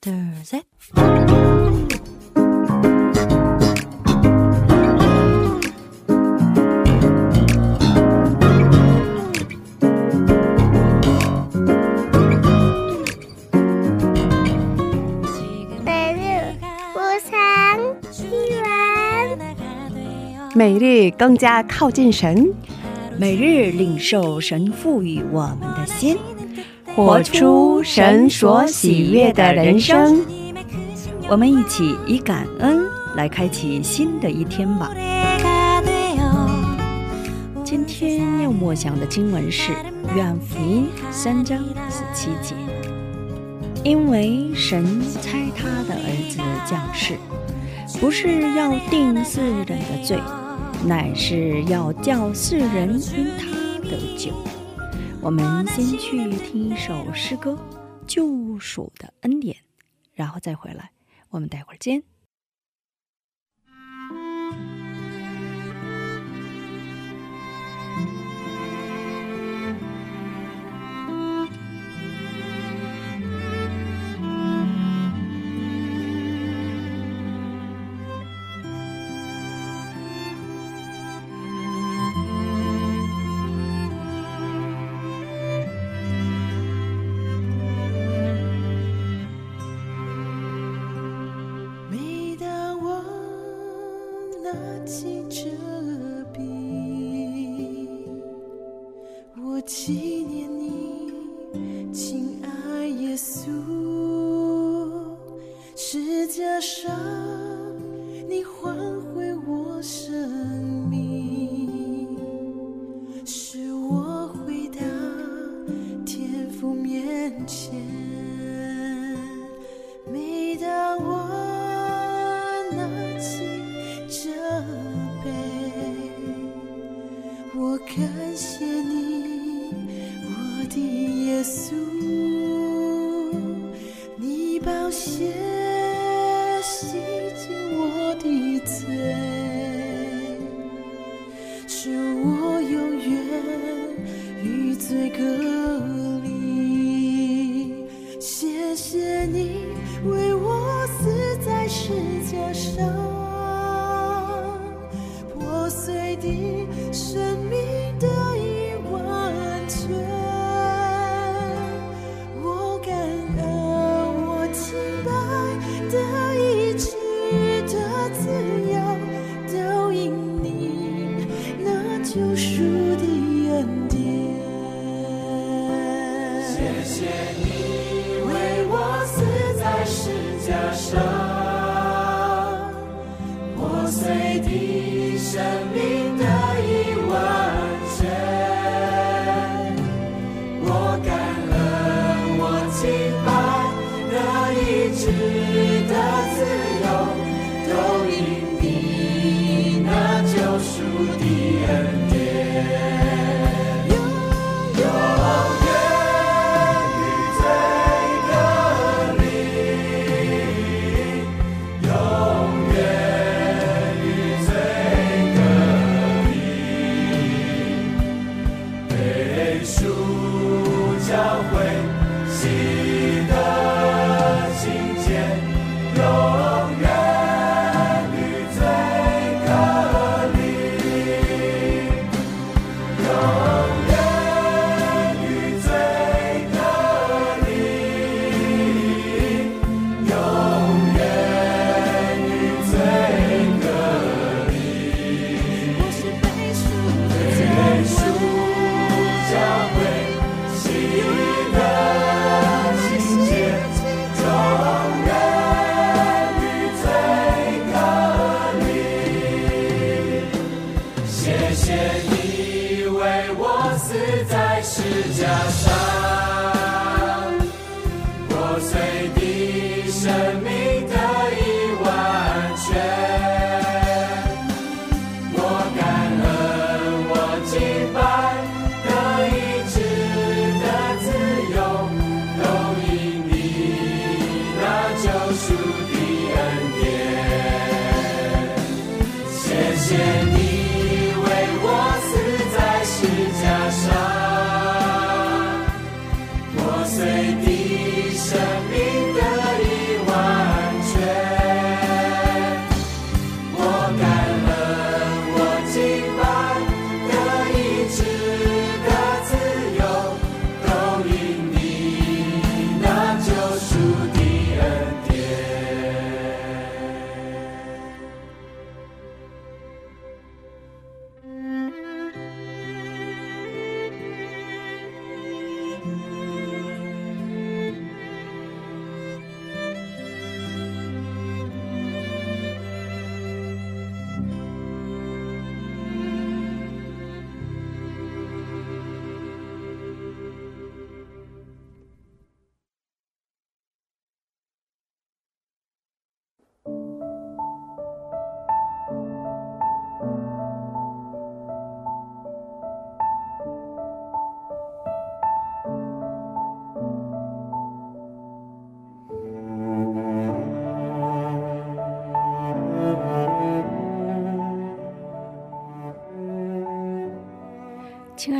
thursday 每日更加靠近神每日领受神赋予我们的心。活出神所喜悦的人生。我们一起以感恩来开启新的一天吧。今天要默想的经文是《约翰福音》三章十七节。因为神差他的儿子降世，不是要定世人的罪，乃是要叫世人因他得救。我们先去听一首诗歌《救赎的恩典》，然后再回来。我们待会儿见。上你换回我生命，使我回到天父面前。每当我拿起这杯，我感谢你，我的耶稣，你宝血洗净我的罪，的生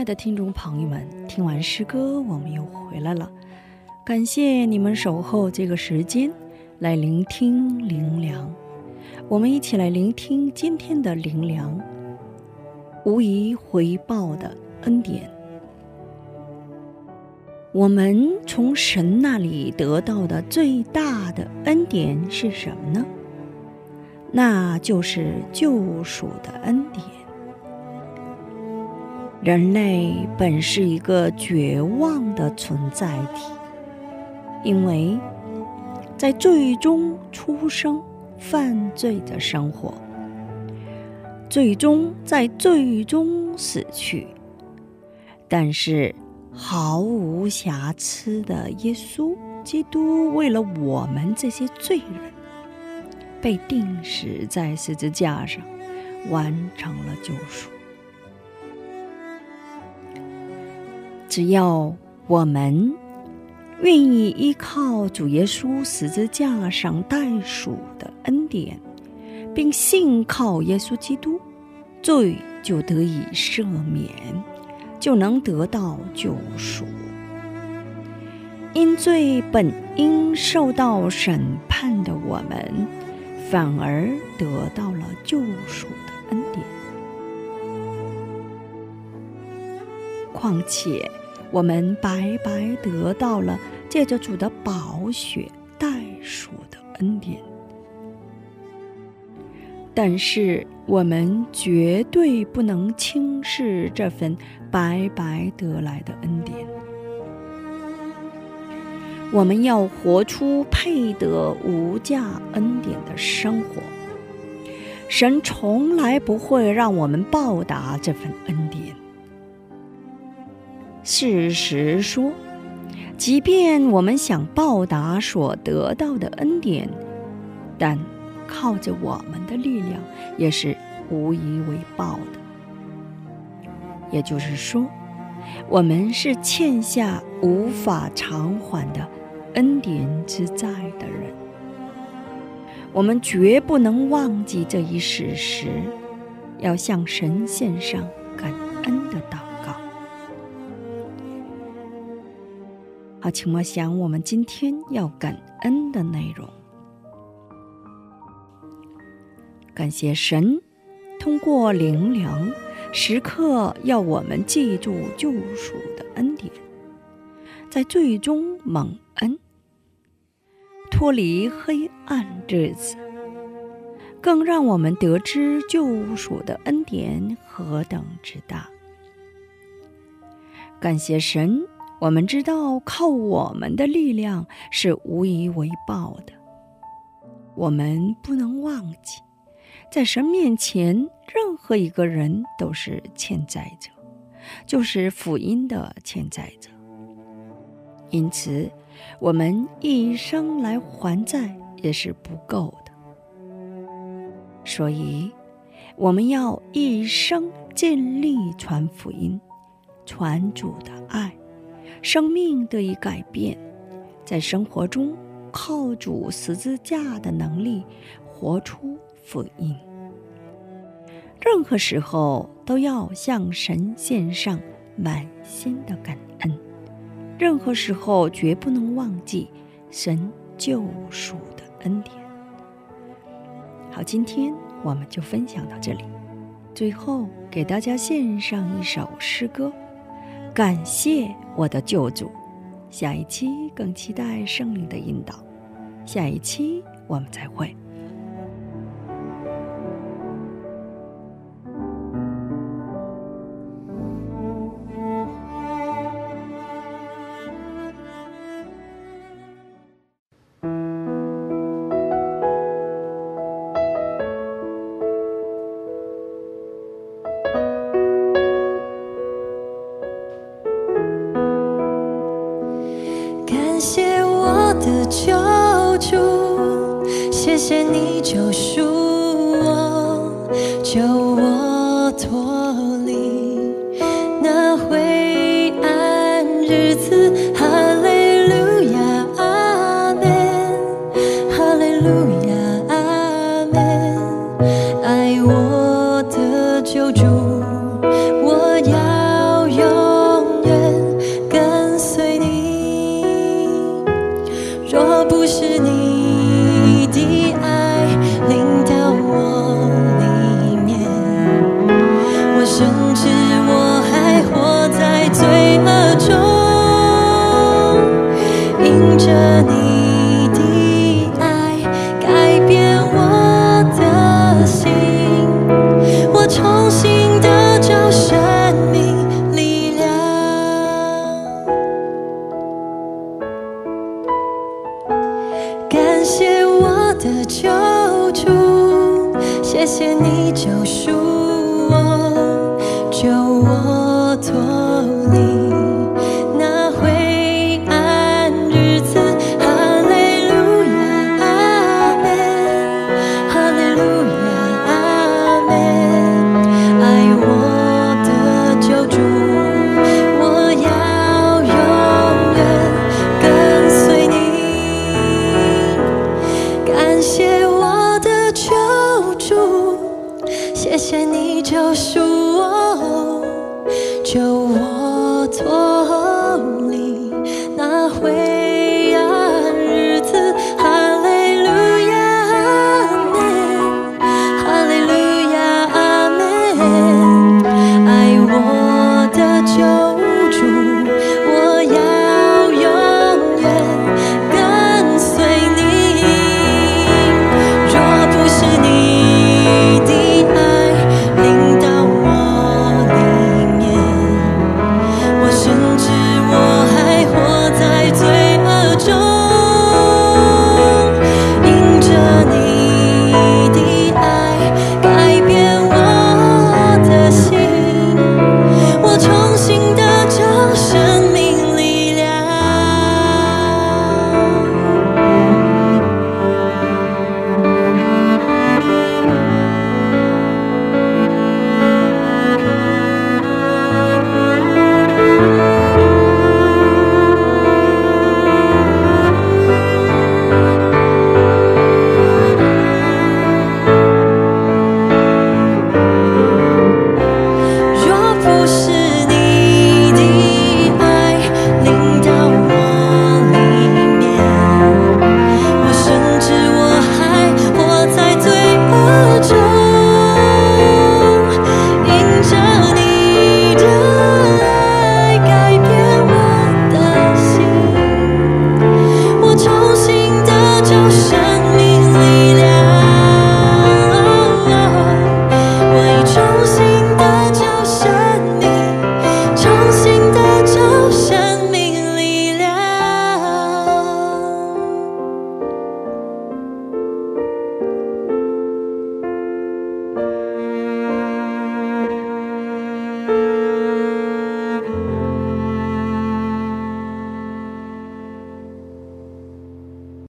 的听众朋友们，听完诗歌，我们又回来了。感谢你们守候这个时间来聆听灵粮。我们一起来聆听今天的灵粮，无以回报的恩典。我们从神那里得到的最大的恩典是什么呢？那就是救赎的恩典。人类本是一个绝望的存在体，因为在最终出生、犯罪的生活，最终在最终死去。但是毫无瑕疵的耶稣基督，为了我们这些罪人，被钉死在十字架上，完成了救赎。只要我们愿意依靠主耶稣十字架上代赎的恩典，并信靠耶稣基督，罪就得以赦免，就能得到救赎。因罪本应受到审判的我们，反而得到了救赎况且，我们白白得到了借着主的宝血代赎的恩典，但是我们绝对不能轻视这份白白得来的恩典。我们要活出配得无价恩典的生活。神从来不会让我们报答这份恩典。事实说，即便我们想报答所得到的恩典，但靠着我们的力量也是无以为报的。也就是说，我们是欠下无法偿还的恩典之债的人。我们绝不能忘记这一事实，要向神献上感请默想我们今天要感恩的内容。感谢神通过灵粮，时刻要我们记住救赎的恩典，在最终蒙恩，脱离黑暗日子，更让我们得知救赎的恩典何等之大。感谢神。我们知道，靠我们的力量是无以为报的。我们不能忘记，在神面前，任何一个人都是欠债者，就是福音的欠债者。因此，我们一生来还债也是不够的。所以，我们要一生尽力传福音，传主的爱。生命得以改变，在生活中靠主十字架的能力活出福音。任何时候都要向神献上满心的感恩，任何时候绝不能忘记神救赎的恩典。好，今天我们就分享到这里。最后给大家献上一首诗歌。感谢我的救主，下一期更期待圣灵的引导，下一期我们再会。脱谢你救赎。